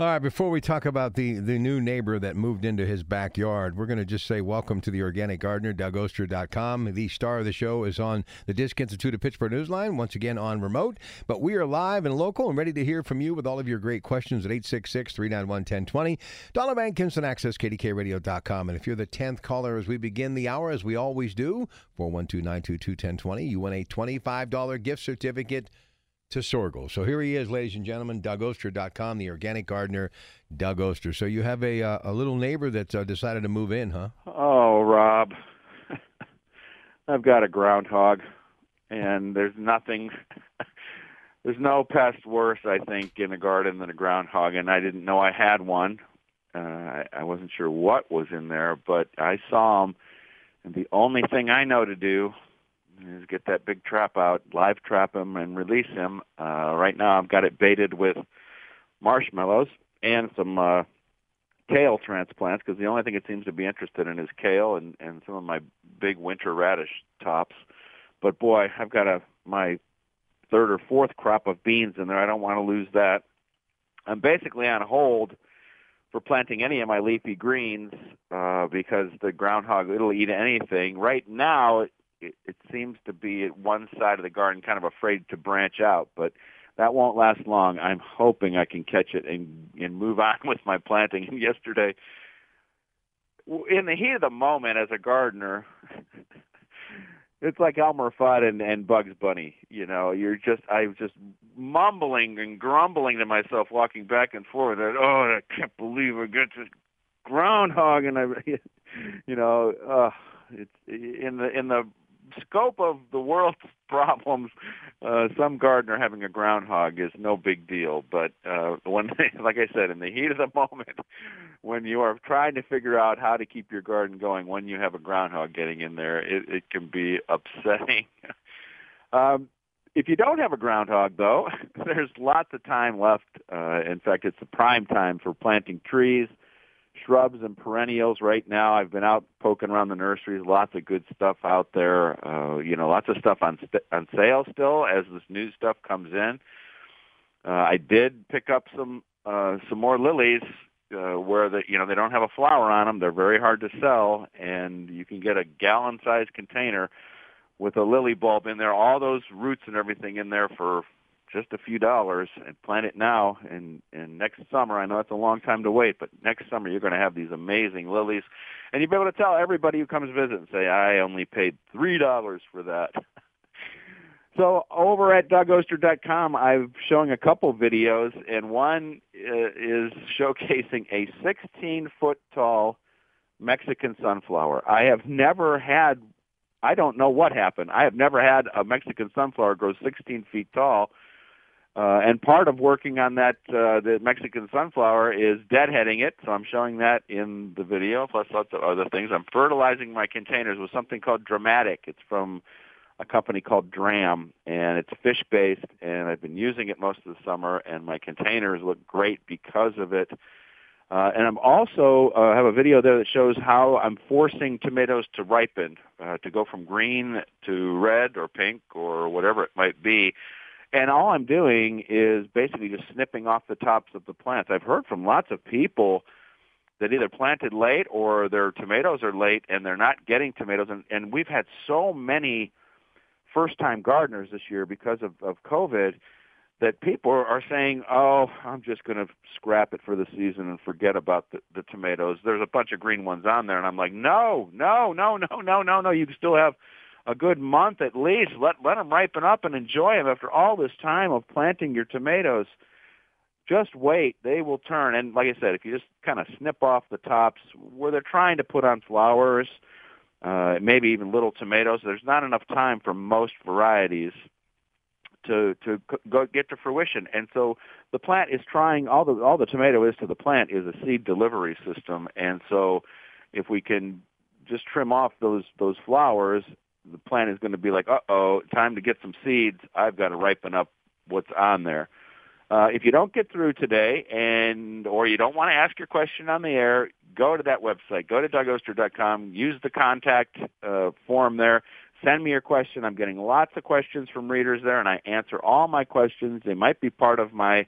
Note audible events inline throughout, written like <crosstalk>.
All right, before we talk about the, the new neighbor that moved into his backyard, we're going to just say welcome to the Organic Gardener, DougOster.com. The star of the show is on the Disc Institute of Pittsburgh Newsline, once again on remote. But we are live and local and ready to hear from you with all of your great questions at 866 391 1020. Dollar Bank Instant Access, KDKRadio.com. And if you're the 10th caller as we begin the hour, as we always do, 412 922 1020, you win a $25 gift certificate to Soergel. So here he is, ladies and gentlemen, DougOster.com, the organic gardener, Doug Oster. So you have a uh, a little neighbor that's uh, decided to move in, huh? Oh, Rob, <laughs> I've got a groundhog, and there's nothing. <laughs> there's no pest worse, I think, in a garden than a groundhog, and I didn't know I had one. Uh, I, I wasn't sure what was in there, but I saw him, and the only thing I know to do is get that big trap out, live trap him, and release him. Uh, right now, I've got it baited with marshmallows and some uh, kale transplants because the only thing it seems to be interested in is kale and and some of my big winter radish tops. But boy, I've got a my third or fourth crop of beans in there. I don't want to lose that. I'm basically on hold for planting any of my leafy greens uh, because the groundhog it'll eat anything. Right now, it, it seems to be at one side of the garden, kind of afraid to branch out, but that won't last long. I'm hoping I can catch it and and move <laughs> on with my planting. And yesterday, in the heat of the moment, as a gardener. <laughs> it's like Elmer Fudd and, and Bugs Bunny. You know, you're just I was just mumbling and grumbling to myself, walking back and forth. That oh, I can't believe I got this groundhog, and I, <laughs> you know, uh, it's in the in the scope of the world's <laughs> problems, uh, some gardener having a groundhog is no big deal. But uh, when, <laughs> like I said, in the heat of the <laughs> moment, when you are trying to figure out how to keep your garden going, when you have a groundhog getting in there, it, it can be upsetting. um, if you don't have a groundhog, though, there's lots of time left. Uh, in fact, it's the prime time for planting trees shrubs and perennials right now. I've been out poking around the nurseries. Lots of good stuff out there. Uh, you know, lots of stuff on st- on sale still as this new stuff comes in. Uh, I did pick up some uh, some more lilies uh, where the you know they don't have a flower on them. They're very hard to sell, and you can get a gallon-sized container with a lily bulb in there. All those roots and everything in there for just a few dollars and plant it now and and next summer I know it's a long time to wait but next summer you're going to have these amazing lilies. And you'll be able to tell everybody who comes visit and say I only paid three dollars for that. <laughs> So over at DougOster.com I'm showing a couple videos and one uh, is showcasing a 16 foot tall Mexican sunflower. I have never had I don't know what happened. I have never had a Mexican sunflower grow 16 feet tall uh, and part of working on that, uh, the Mexican sunflower is deadheading it. So I'm showing that in the video, plus lots of other things. I'm fertilizing my containers with something called Dramatic. It's from a company called Dramm, and it's fish-based, and I've been using it most of the summer, and my containers look great because of it. Uh, and I'm also uh, have a video there that shows how I'm forcing tomatoes to ripen, uh, to go from green to red or pink or whatever it might be and all I'm doing is basically just snipping off the tops of the plants. I've heard from lots of people that either planted late or their tomatoes are late and they're not getting tomatoes. And, and we've had so many first-time gardeners this year because of, of COVID that people are saying, "Oh, I'm just going to scrap it for the season and forget about the, the tomatoes." There's a bunch of green ones on there, and I'm like, "No, no, no, no, no, no, no! You can still have a good month at least. Let let them ripen up and enjoy them after all this time of planting your tomatoes." Just wait; they will turn. And like I said, if you just kind of snip off the tops where they're trying to put on flowers, uh, maybe even little tomatoes, there's not enough time for most varieties to to go get to fruition. And so the plant is trying all the all the tomato is to the plant is a seed delivery system. And so if we can just trim off those those flowers, the plant is going to be like, uh oh, time to get some seeds. I've got to ripen up what's on there. Uh, if you don't get through today, and or you don't want to ask your question on the air, go to that website. Go to dougoster.com. Use the contact uh, form there Send me your question. I'm getting lots of questions from readers there, and I answer all my questions. They might be part of my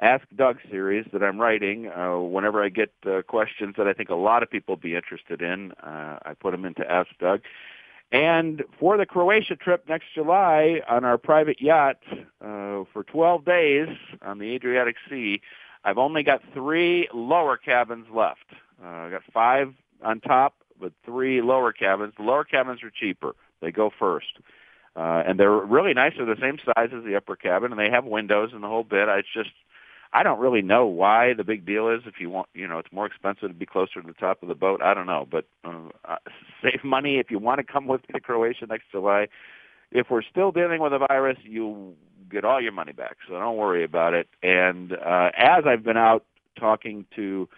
Ask Doug series that I'm writing. Uh, whenever I get uh, questions that I think a lot of people will be interested in, uh, I put them into Ask Doug. And for the Croatia trip next July on our private yacht uh, for 12 days on the Adriatic Sea, I've only got three lower cabins left. Uh, I've got five on top, but three lower cabins. The lower cabins are cheaper. They go first. Uh, and they're really nice. They're the same size as the upper cabin, and they have windows and the whole bit. I just, I don't really know why the big deal is. If you want, you know, it's more expensive to be closer to the top of the boat. I don't know, but uh, <laughs> save money if you want to come with me to Croatia next July. If we're still dealing with a virus, you get all your money back, so don't worry about it. And uh, as I've been out talking to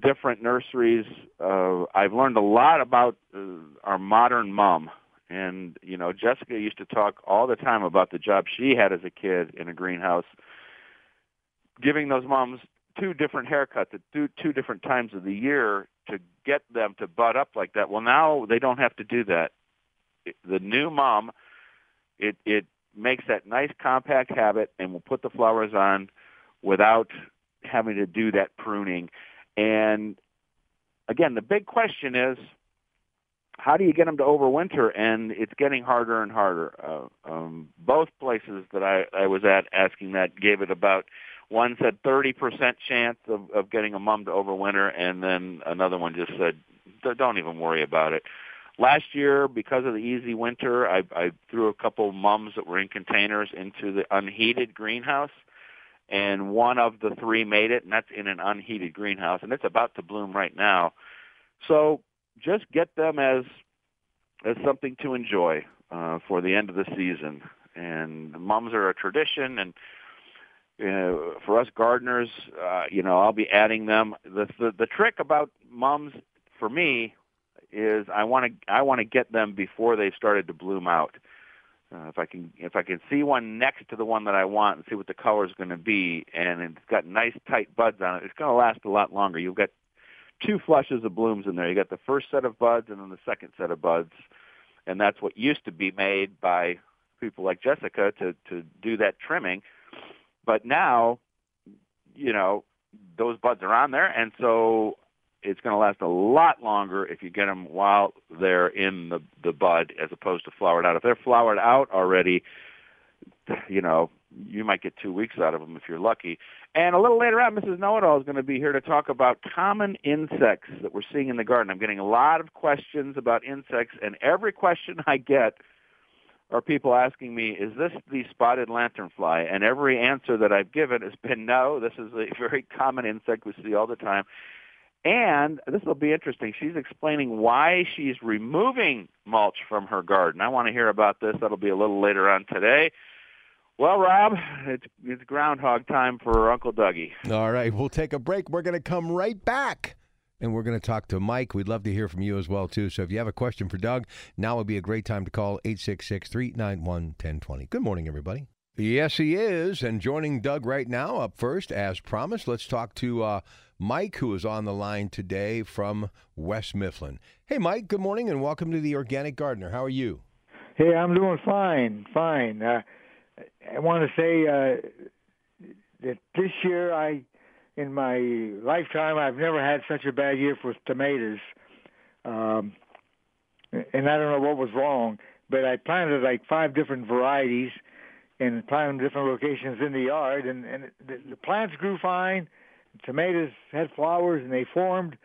different nurseries, uh, I've learned a lot about uh, our modern mom and, you know, Jessica used to talk all the time about the job she had as a kid in a greenhouse, giving those moms two different haircuts at two, two different times of the year to get them to bud up like that. Well, now they don't have to do that. The new mom, it, it makes that nice compact habit and will put the flowers on without having to do that pruning. And again, the big question is, how do you get them to overwinter? And it's getting harder and harder. Uh, um, both places that I, I was at asking that gave it about one said 30% chance of, of getting a mum to overwinter, and then another one just said, don't even worry about it. Last year, because of the easy winter, I, I threw a couple mums that were in containers into the unheated greenhouse, and one of the three made it, and that's in an unheated greenhouse, and it's about to bloom right now. So just get them as as something to enjoy uh, for the end of the season. And mums are a tradition, and uh, for us gardeners, uh, you know, I'll be adding them. The, the the trick about mums for me is I want to I want to get them before they've started to bloom out. Uh, if I can if I can see one next to the one that I want and see what the color is going to be, and it's got nice tight buds on it, it's going to last a lot longer. You've got two flushes of blooms in there. You got the first set of buds and then the second set of buds, and that's what used to be made by people like Jessica to to do that trimming. But now, you know, those buds are on there, and so it's going to last a lot longer if you get them while they're in the the bud as opposed to flowered out. If they're flowered out already, you know, you might get two weeks out of them if you're lucky. And a little later on, Mrs. Know-It-All is going to be here to talk about common insects that we're seeing in the garden. I'm getting a lot of questions about insects, and every question I get are people asking me, is this the spotted lanternfly? And every answer that I've given has been no, this is a very common insect we see all the time. And this will be interesting. She's explaining why she's removing mulch from her garden. I want to hear about this. That'll be a little later on today. Well, Rob, it's, it's groundhog time for Uncle Dougie. All right, we'll take a break. We're going to come right back. And we're going to talk to Mike. We'd love to hear from you as well, too. So if you have a question for Doug, now would be a great time to call 866 391 1020. Good morning, everybody. Yes, he is. And joining Doug right now, up first, as promised, let's talk to uh, Mike, who is on the line today from West Mifflin. Hey, Mike, good morning and welcome to the Organic Gardener. How are you? Hey, I'm doing fine, fine. Uh, I want to say uh, that this year, I, in my lifetime, I've never had such a bad year for tomatoes, um, and I don't know what was wrong. but I planted like five different varieties and planted different locations in the yard, and and the, the plants grew fine. Tomatoes had flowers and they formed,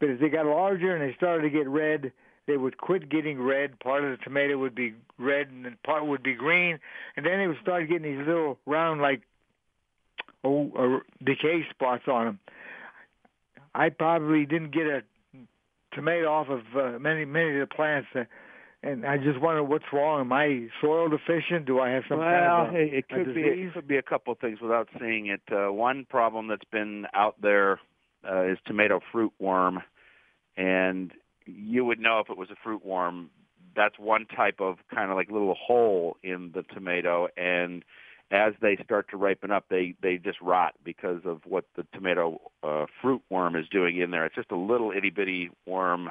but as they got larger and they started to get red, they would quit getting red. Part of the tomato would be red, and then part would be green, and then they would start getting these little round like oh uh, decay spots on them. I probably didn't get a tomato off of uh, many many of the plants. Uh, and I just wonder what's wrong. Am I soil deficient? Do I have some well, kind of a, it could a be it could be a couple of things without seeing it. Uh, one problem that's been out there uh, is tomato fruit worm, and you would know if it was a fruit worm. That's one type of kind of like little hole in the tomato, and as they start to ripen up, they they just rot because of what the tomato uh, fruit worm is doing in there. It's just a little itty bitty worm,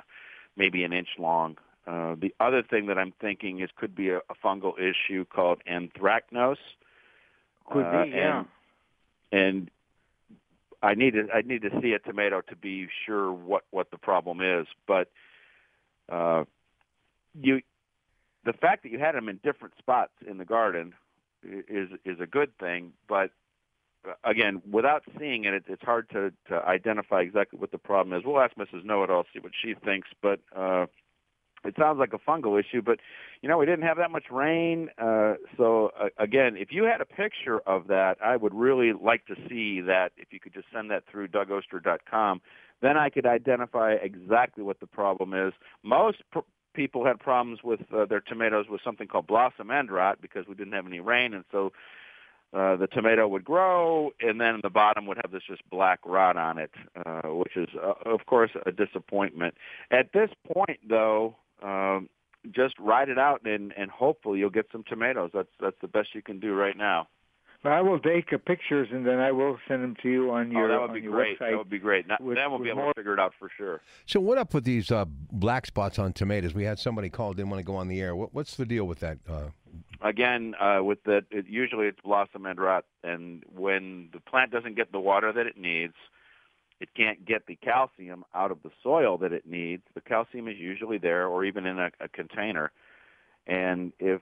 maybe an inch long. Uh, the other thing that I'm thinking is could be a, a fungal issue called anthracnose. Could Uh, be, yeah. And, and I need to I need to see a tomato to be sure what what the problem is. But uh, you, the fact that you had them in different spots in the garden is is a good thing. But uh, again, without seeing it, it it's hard to to identify exactly what the problem is. We'll ask Mrs. Know It All, see what she thinks. But uh, it sounds like a fungal issue, but you know we didn't have that much rain. Uh, so uh, again, if you had a picture of that, I would really like to see that. If you could just send that through DougOster.com, then I could identify exactly what the problem is. Most pr- people had problems with uh, their tomatoes with something called blossom end rot because we didn't have any rain, and so uh, the tomato would grow, and then the bottom would have this just black rot on it, uh, which is, uh, of course, a disappointment. At this point, though, um, just ride it out, and, and hopefully you'll get some tomatoes. That's that's the best you can do right now. But I will take pictures and then I will send them to you on your oh, that would be great. website. That would be great. Now, with- then we'll be able more- to figure it out for sure. So what up with these uh, black spots on tomatoes? We had somebody call, didn't want to go on the air. What, what's the deal with that? Uh, again uh, with that, it, usually it's blossom end rot and when the plant doesn't get the water that it needs it can't get the calcium out of the soil that it needs the calcium is usually there or even in a, a container and if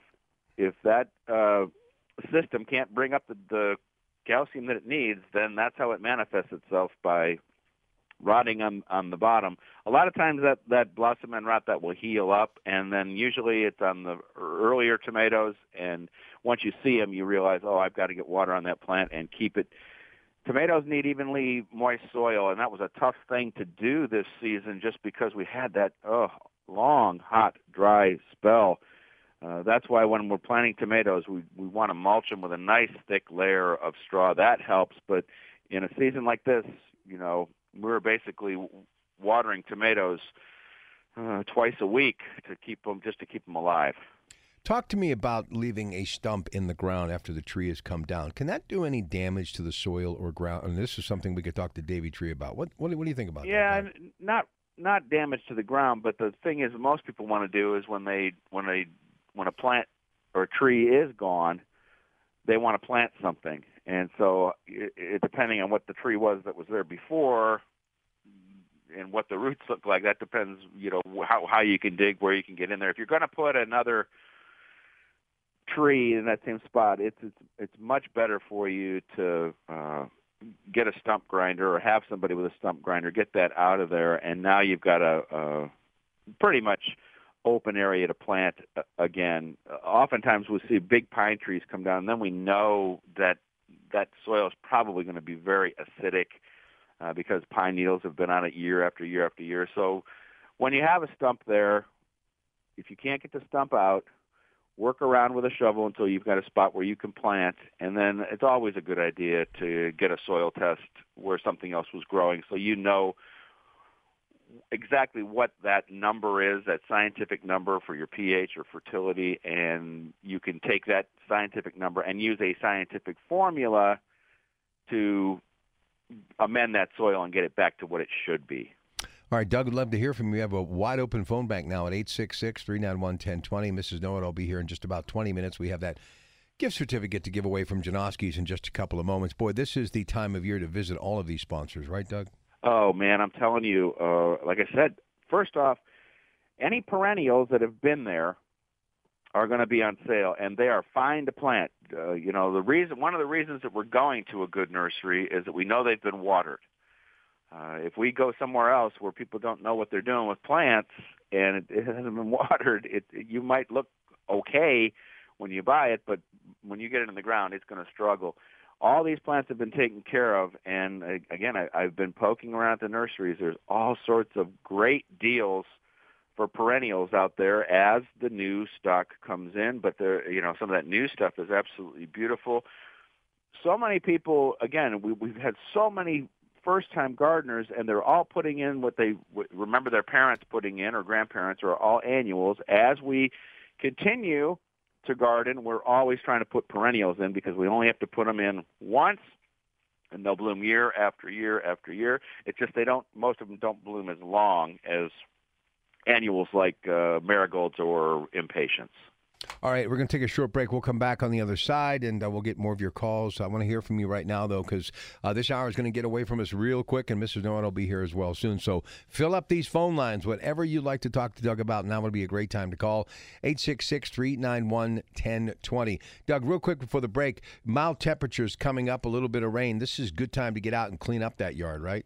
if that uh, system can't bring up the, the calcium that it needs then that's how it manifests itself by rotting on on the bottom. A lot of times that that blossom end rot that will heal up, and then usually it's on the earlier tomatoes. And once you see them, you realize, oh, I've got to get water on that plant and keep it. Tomatoes need evenly moist soil, and that was a tough thing to do this season, just because we had that oh long, hot, dry spell. Uh, that's why when we're planting tomatoes, we we want to mulch them with a nice thick layer of straw. That helps, but in a season like this, you know, we're basically watering tomatoes uh, twice a week to keep them just to keep them alive. talk to me about leaving a stump in the ground after the tree has come down. Can that do any damage to the soil or ground? And this is something we could talk to Davey Tree about. What what, do- what do you think about Yeah, that? n- not not damage to the ground, but the thing is, most people want to do is when they when they when a plant or a tree is gone, they want to plant something, and so it, it, depending on what the tree was that was there before. And what the roots look like, that depends, you know, how how you can dig, where you can get in there. If you're going to put another tree in that same spot, it's it's it's much better for you to uh, get a stump grinder or have somebody with a stump grinder get that out of there, and now you've got a, a pretty much open area to plant uh, again. Oftentimes we see big pine trees come down, and then we know that that soil is probably going to be very acidic uh, because pine needles have been on it year after year after year. So when you have a stump there, if you can't get the stump out, work around with a shovel until you've got a spot where you can plant, and then it's always a good idea to get a soil test where something else was growing so you know exactly what that number is, that scientific number for your pH or fertility, and you can take that scientific number and use a scientific formula to amend that soil and get it back to what it should be. All right, Doug, would love to hear from you. We have a wide open phone bank now at 866 391 1020. Mrs. Know It will be here in just about 20 minutes. We have that gift certificate to give away from Janoski's in just a couple of moments. Boy, this is the time of year to visit all of these sponsors, right, Doug? Oh man, I'm telling you, uh, like I said, first off, any perennials that have been there are going to be on sale, and they are fine to plant. Uh, you know, the reason one of the reasons that we're going to a good nursery is that we know they've been watered. Uh, if we go somewhere else where people don't know what they're doing with plants and it, it hasn't been <laughs> watered, it you might look okay when you buy it, but when you get it in the ground, it's going to struggle. All these plants have been taken care of, and uh, again, I, I've been poking around at the nurseries. There's all sorts of great deals for perennials out there as the new stock comes in. But there, you know, some of that new stuff is absolutely beautiful. So many people, again, we, we've had so many first-time gardeners, and they're all putting in what they remember their parents putting in or grandparents, or all annuals. As we continue to garden, we're always trying to put perennials in because we only have to put them in once and they'll bloom year after year after year. It's just they don't most of them don't bloom as long as annuals like uh, marigolds or impatiens. All right, we're going to take a short break. We'll come back on the other side and uh, we'll get more of your calls. I want to hear from you right now, though, because uh, this hour is going to get away from us real quick, and Mrs. Noah will be here as well soon. So fill up these phone lines, whatever you'd like to talk to Doug about. Now would be a great time to call 866 391 1020. Doug, real quick before the break, mild temperatures coming up, a little bit of rain. This is a good time to get out and clean up that yard, right?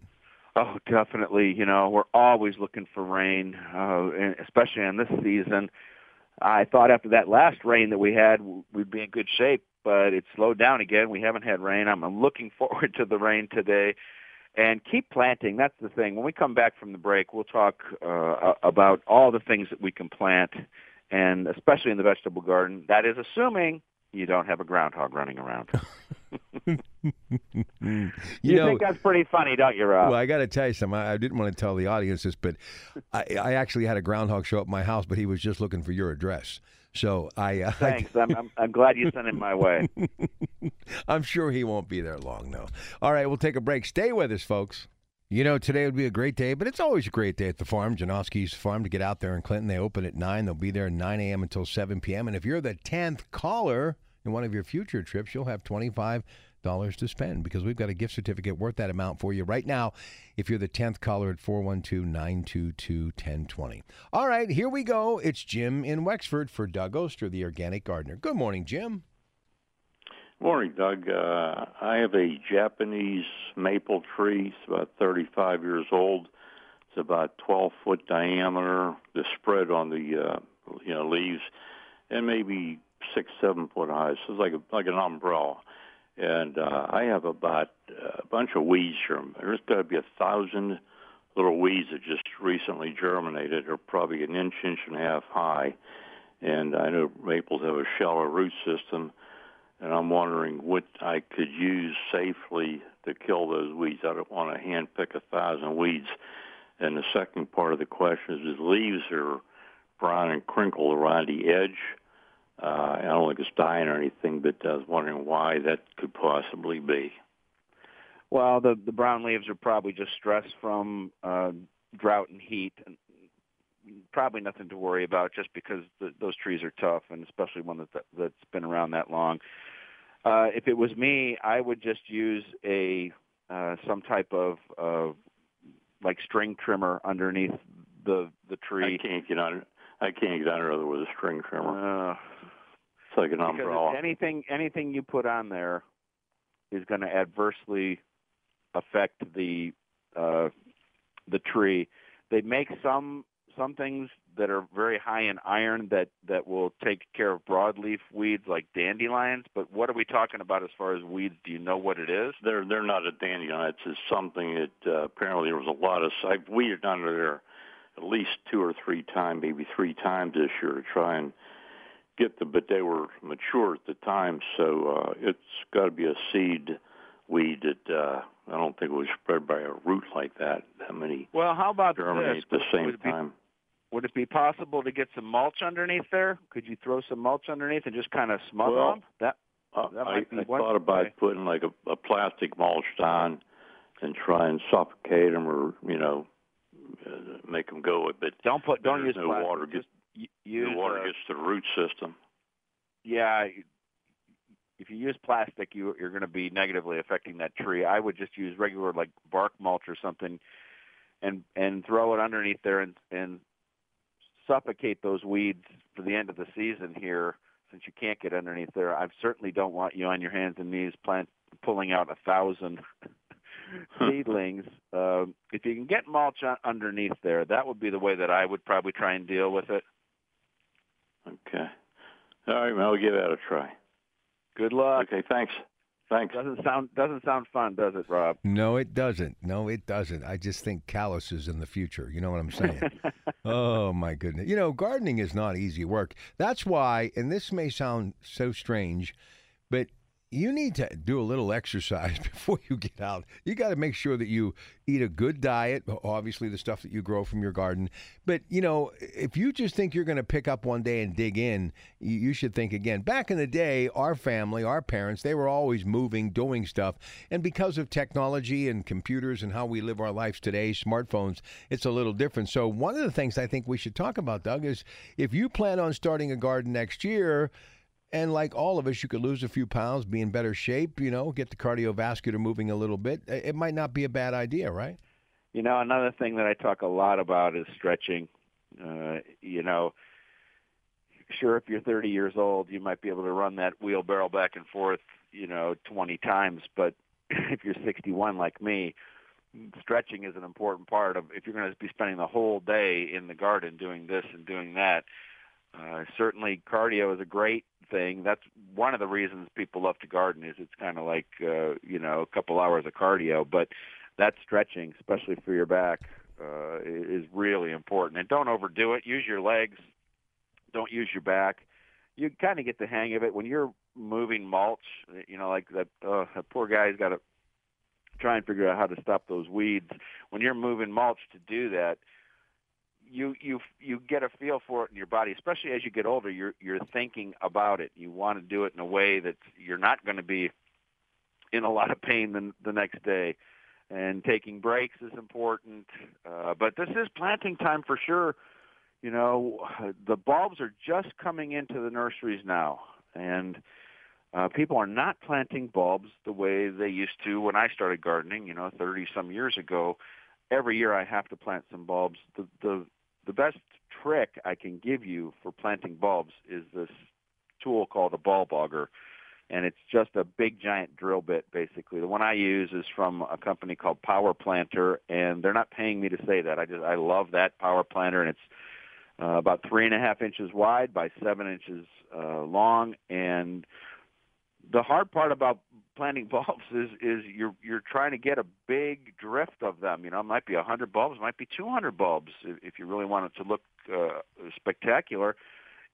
Oh, definitely. You know, we're always looking for rain, uh, especially in this season. I thought after that last rain that we had, we'd be in good shape, but it slowed down again. We haven't had rain. I'm, I'm looking <laughs> forward to the rain today. And keep planting. That's the thing. When we come back from the break, we'll talk uh, about all the things that we can plant, and especially in the vegetable garden. That is assuming you don't have a groundhog running around. <laughs> <laughs> you, you know, think that's pretty funny, don't you, Rob? Well, I got to tell you something. I, I, didn't want to tell the audience this, but I, I, actually had a groundhog show up at my house, but he was just looking for your address. So I uh, thanks. I, am I'm, I'm glad you sent him my way. <laughs> I'm sure he won't be there long, though. All right, we'll take a break. Stay with us, folks. You know, today would be a great day, but it's always a great day at the farm, Janoski's Farm, to get out there in Clinton. They open at 9. They'll be there 9 a.m. until 7 p.m. And if you're the 10th caller in one of your future trips, you'll have 25 dollars to spend because we've got a gift certificate worth that amount for you right now if you're the 10th caller at 412-922-1020. All right, here we go. It's Jim in Wexford for Doug Oster, the organic gardener. Good morning, Jim. Morning, Doug. Uh, I have a Japanese maple tree. It's about 35 years old. It's about 12 foot diameter. The spread on the uh, you know leaves, and maybe six, seven foot high. So it's like a, like an umbrella. And uh, I have about uh, a bunch of weeds from. There's got to be a thousand little weeds that just recently germinated. They're probably an inch, inch and a half high. And I know maples have a shallow root system, and I'm wondering what I could use safely to kill those weeds. I don't want to hand pick a thousand weeds. And the second part of the question is, the leaves are brown and crinkled around the edge uh, I don't think it's dying or anything, but I was wondering why that could possibly be. Well, the the brown leaves are probably just stress from uh, drought and heat, and probably nothing to worry about. Just because the, those trees are tough, and especially one that that's been around that long. Uh, if it was me, I would just use a uh, some type of uh, like string trimmer underneath the the tree. I can't get under. I can't get under it with a string trimmer. Uh, it's like an umbrella. Anything anything you put on there is going to adversely affect the uh, the tree. They make some some things that are very high in iron that that will take care of broadleaf weeds like dandelions. But what are we talking about as far as weeds? Do you know what it is? They're they're not a dandelion. It's just something that uh, apparently there was a lot of. I've weeded under there at least two or three times, maybe three times this year to try and get them, but they were mature at the time, so uh, it's got to be a seed weed that uh, I don't think it was spread by a root like that. That many well, how about germinate this? at the same time. Would it be possible to get some mulch underneath there? Could you throw some mulch underneath and just kind of smother well, them? That, uh, that I, be I one thought about way. putting like a, a plastic mulch on and try and suffocate them, or you know, uh, make them go. But don't put don't use no plastic. water. Just use the water uh, gets to the root system. Yeah, if you use plastic, you, you're going to be negatively affecting that tree. I would just use regular like bark mulch or something, and and throw it underneath there and and suffocate those weeds for the end of the season here since you can't get underneath there. I certainly don't want you on your hands and knees plant pulling out a thousand <laughs> seedlings. Uh, if you can get mulch underneath there, that would be the way that I would probably try and deal with it. Okay. All right, well, I'll give that a try. Good luck. Okay, thanks. Thanks. Doesn't sound doesn't sound fun, does it, Rob? No, it doesn't. No, it doesn't. I just think calluses in the future. You know what I'm saying? <laughs> oh my goodness. You know, gardening is not easy work. That's why, and this may sound so strange, but you need to do a little exercise <laughs> before you get out. You got to make sure that you eat a good diet, obviously the stuff that you grow from your garden. But, you know, if you just think you're going to pick up one day and dig in, you should think again. Back in the day, our family, our parents, they were always moving, doing stuff. And because of technology and computers and how we live our lives today, smartphones, it's a little different. So, one of the things I think we should talk about, Doug, is if you plan on starting a garden next year, and like all of us, you could lose a few pounds, be in better shape, you know, get the cardiovascular moving a little bit. It might not be a bad idea, right? You know, another thing that I talk a lot about is stretching. Uh, you know, sure, if you're 30 years old, you might be able to run that wheelbarrow back and forth, you know, 20 times. But <clears throat> if you're 61 like me, stretching is an important part of if you're going to be spending the whole day in the garden doing this and doing that. Uh, certainly, cardio is a great thing. That's one of the reasons people love to garden is it's kind of like uh, you know a couple hours of cardio, but that stretching, especially for your back, uh, is really important. And don't overdo it. Use your legs. Don't use your back. You kind of get the hang of it when you're moving mulch. You know, like that. Uh, that poor guy's got to try and figure out how to stop those weeds. When you're moving mulch to do that, you you you get a feel for it in your body, especially as you get older. You're you're thinking about it. You want to do it in a way that you're not going to be in a lot of pain the, the next day. And taking breaks is important. Uh, but this is planting time for sure. You know, the bulbs are just coming into the nurseries now, and uh, people are not planting bulbs the way they used to when I started gardening. You know, 30 some years ago every year I have to plant some bulbs. The the the best trick I can give you for planting bulbs is this tool called a bulb auger. And it's just a big giant drill bit, basically. The one I use is from a company called Power Planter, and they're not paying me to say that. I just I love that Power Planter, and it's uh, about three and a half inches wide by seven inches uh, long. And the hard part about planting <laughs> bulbs is is you're you're trying to get a big drift of them. You know, it might be hundred bulbs, it might be two hundred bulbs if, if you really want it to look uh, spectacular,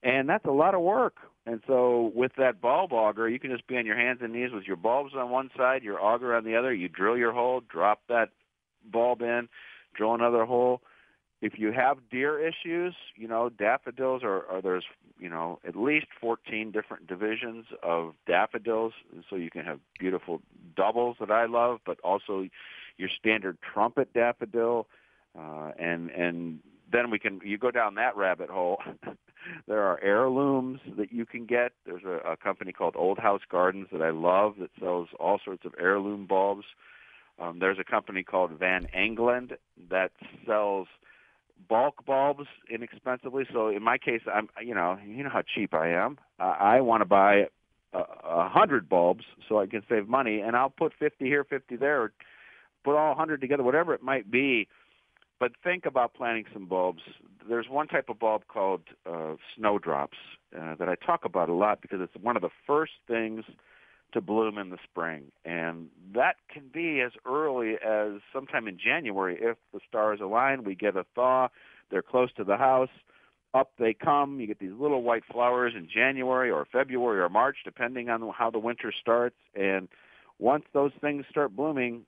and that's a lot of work. And so with that bulb auger, you can just be on your hands and knees with your bulbs on one side, your auger on the other. You drill your hole, drop that bulb in, drill another hole if you have deer issues, you know, daffodils are, are there's, you know, at least 14 different divisions of daffodils. And So you can have beautiful doubles that I love, but also your standard trumpet daffodil. Uh, and, and then we can, you go down that rabbit hole. <laughs> there are heirlooms that you can get. There's a, a company called Old House Gardens that I love that sells all sorts of heirloom bulbs. Um, there's a company called Van Engelen that sells – bulk bulbs inexpensively. So in my case, I'm you know you know how cheap I am. Uh, I want to buy a, a hundred bulbs so I can save money, and I'll put fifty here, fifty there, put all hundred together, whatever it might be. But think about planting some bulbs. There's one type of bulb called uh, snowdrops uh, that I talk about a lot because it's one of the first things to bloom in the spring. And that can be as early as sometime in January if the stars align. We get a thaw, they're close to the house, up they come. You get these little white flowers in January or February or March, depending on how the winter starts. And once those things start blooming,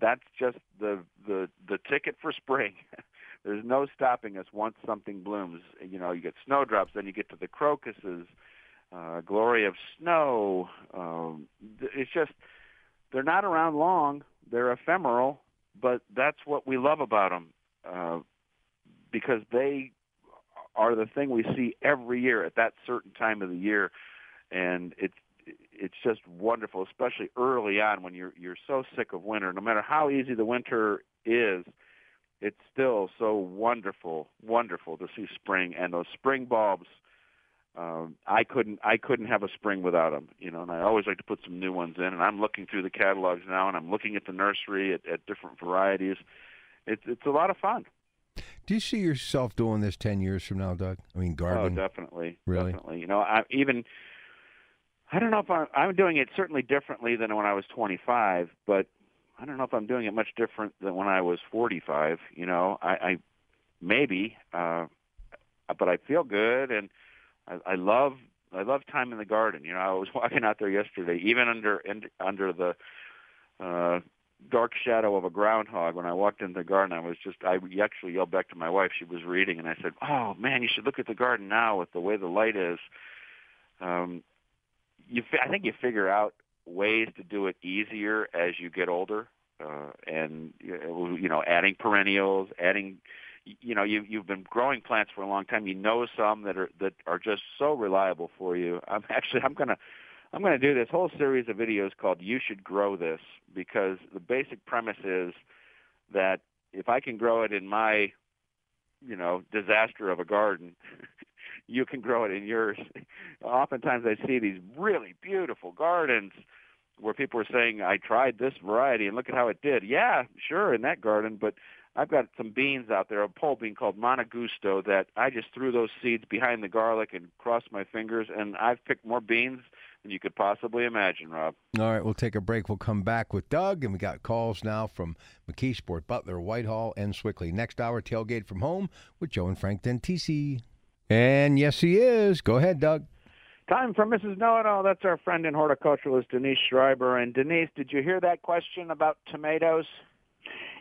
that's just the the the ticket for spring. <laughs> There's no stopping us once something blooms. You know, you get snowdrops, then you get to the crocuses, uh, Glory of Snow. Um, it's just they're not around long. They're ephemeral, but that's what we love about them uh, because they are the thing we see every year at that certain time of the year, and it's it's just wonderful, especially early on when you're you're so sick of winter. No matter how easy the winter is, it's still so wonderful, wonderful to see spring and those spring bulbs. Um, I couldn't I couldn't have a spring without them, you know. And I always like to put some new ones in. And I'm looking through the catalogs now, and I'm looking at the nursery at, at different varieties. It's it's a lot of fun. Do you see yourself doing this ten years from now, Doug? I mean, gardening. Oh, definitely, really. Definitely. You know, I even I don't know if I'm, I'm doing it certainly differently than when I was 25, but I don't know if I'm doing it much different than when I was 45. You know, I, I maybe, uh, but I feel good, and I, I love I love time in the garden. You know, I was <laughs> walking out there yesterday, even under under the uh, dark shadow of a groundhog. When I walked into the garden, I was just I actually yelled back to my wife. She was reading, and I said, "Oh man, you should look at the garden now with the way the light is." Um, you I think you figure out ways to do it easier as you get older, uh, and you know, adding perennials, adding, you know, you you've been growing plants for a long time. You know some that are that are just so reliable for you. I'm <laughs> actually I'm gonna I'm gonna do this whole series of videos called "You Should Grow This" because the basic premise is that if I can grow it in my you know disaster of a garden <laughs> you can grow it in yours. <laughs> Oftentimes I see these really beautiful gardens where people are saying, I tried this variety and look at how it did. Yeah, sure, in that garden, but I've got some beans out there, a pole bean called Monte Gusto that I just threw those seeds behind the garlic and crossed my fingers, and I've picked more beans than you could possibly imagine, Rob. All right, we'll take a break. We'll come back with Doug, and we got calls now from McKeesport, Butler, Whitehall, and Sewickley. Next hour, tailgate from home with Joe and Frank Dentisi. And yes, he is. Go ahead, Doug. Time for Mrs. Know It All. That's our friend and horticulturalist Denise Schreiber. And Denise, did you hear that question about tomatoes?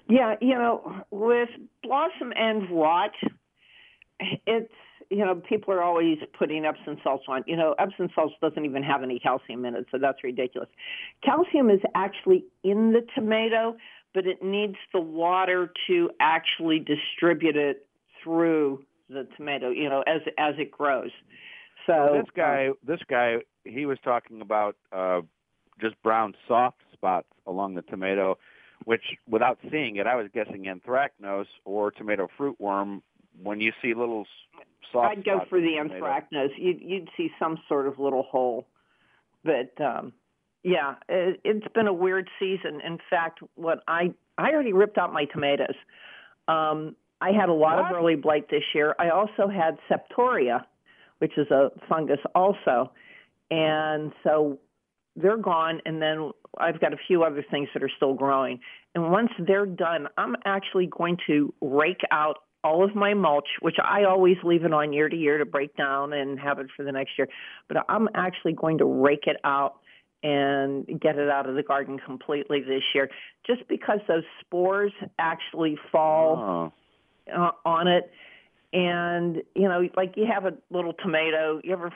Yeah, you know, with blossom end rot, it's you know people are always putting Epsom salts on. You know, Epsom salts doesn't even have any calcium in it, so that's ridiculous. Calcium is actually in the tomato, but it needs the water to actually distribute it through the tomato, you know, as as it grows. So well, this guy, this guy, he was talking about uh, just brown soft spots along the tomato, which, without seeing it, I was guessing anthracnose or tomato fruit worm. When you see little soft, I'd go for the anthracnose. You'd, you'd see some sort of little hole, but um, yeah, it, it's been a weird season. In fact, what I I already ripped out my tomatoes. Um, I had a lot what? of early blight this year. I also had septoria, which is a fungus also. And so they're gone and then I've got a few other things that are still growing. And once they're done, I'm actually going to rake out all of my mulch, which I always leave it on year to year to break down and have it for the next year. But I'm actually going to rake it out and get it out of the garden completely this year just because those spores actually fall oh uh, on it. And, you know, like you have a little tomato, you ever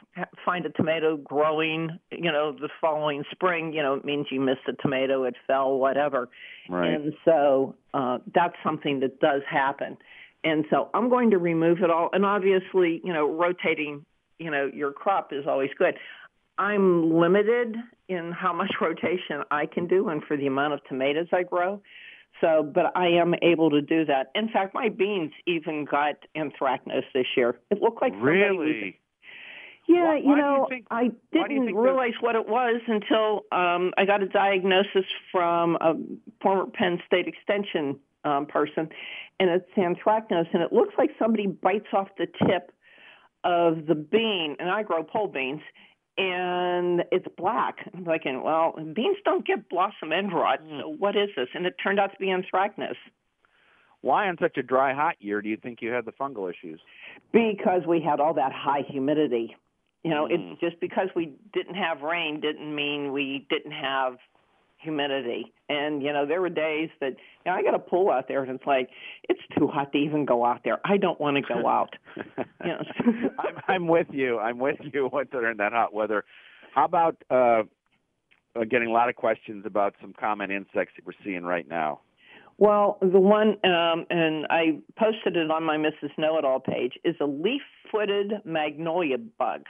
find a tomato growing, you know, the following spring, you know, it means you missed a tomato, it fell, whatever. Right. And so uh, that's something that does happen. And so I'm going to remove it all. And obviously, you know, rotating, you know, your crop is always good. I'm limited in how much <laughs> rotation I can do and for the amount of tomatoes I grow. So, but I am able to do that. In fact, my beans even got anthracnose this year. It looked like really. Yeah, why, you know, you think, I didn't realize what it was until um, I got a diagnosis from a former Penn State Extension um, person, and it's anthracnose, and it looks like somebody bites off the tip of the bean, and I grow pole beans, and it's black. I'm thinking, well, beans don't get blossom end rot, so hmm. what is this? And it turned out to be anthracnose. Why, on such a dry, hot year, do you think you had the fungal issues? Because we had all that high humidity. You know, mm. it's just because we didn't have rain didn't mean we didn't have humidity. And you know, there were days that you know I got a pool out there, and it's like it's too hot to even go out there. I don't want to go out. <laughs> you know. I'm, I'm with you. I'm with you <laughs> once they're in that hot weather. How about uh, uh, getting a lot of questions about some common insects that we're seeing right now? Well, the one, um, and I posted it on my Mrs. Know It All page, is a leaf-footed magnolia bug.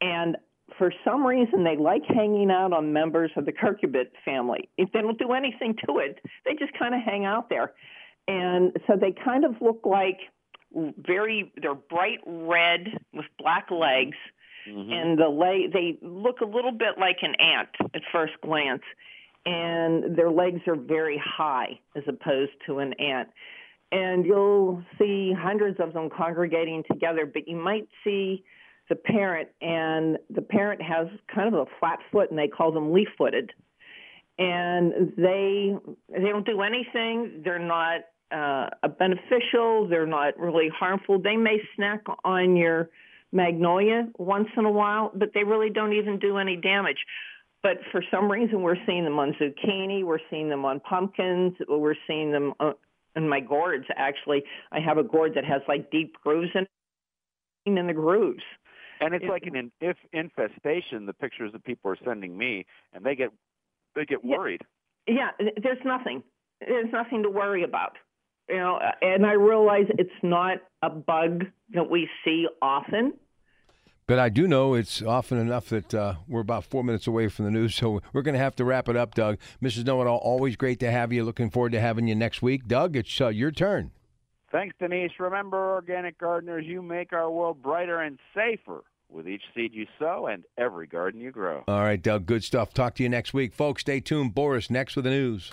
And for some reason they like hanging out on members of the cucurbit family. If they don't do anything to it, they just kind of hang out there. and so they kind of look like very they're bright red with black legs mm-hmm. and the leg they look a little bit like an ant at first glance and their legs are very high as opposed to an ant and you'll see hundreds of them congregating together but you might see the parent and the parent has kind of a flat foot and they call them leaf footed and they they don't do anything they're not uh, beneficial. They're not really harmful. They may snack on your magnolia once in a while, but they really don't even do any damage. But for some reason, we're seeing them on zucchini. We're seeing them on pumpkins. We're seeing them uh, in my gourds. Actually, I have a gourd that has like deep grooves in in the grooves. And it's like an if infestation. The pictures that people are sending me, and they get they get worried. Yeah, yeah there's nothing. There's nothing to worry about you know, and I realize it's not a bug that we see often. But I do know it's often enough that uh, we're about four minutes away from the news, so we're going to have to wrap it up, Doug. Mrs. Know It All, always great to have you. Looking forward to having you next week. Doug, it's uh, your turn. Thanks, Denise. Remember, organic gardeners, you make our world brighter and safer with each seed you sow and every garden you grow. All right, Doug, good stuff. Talk to you next week. Folks, stay tuned. Boris next with the news.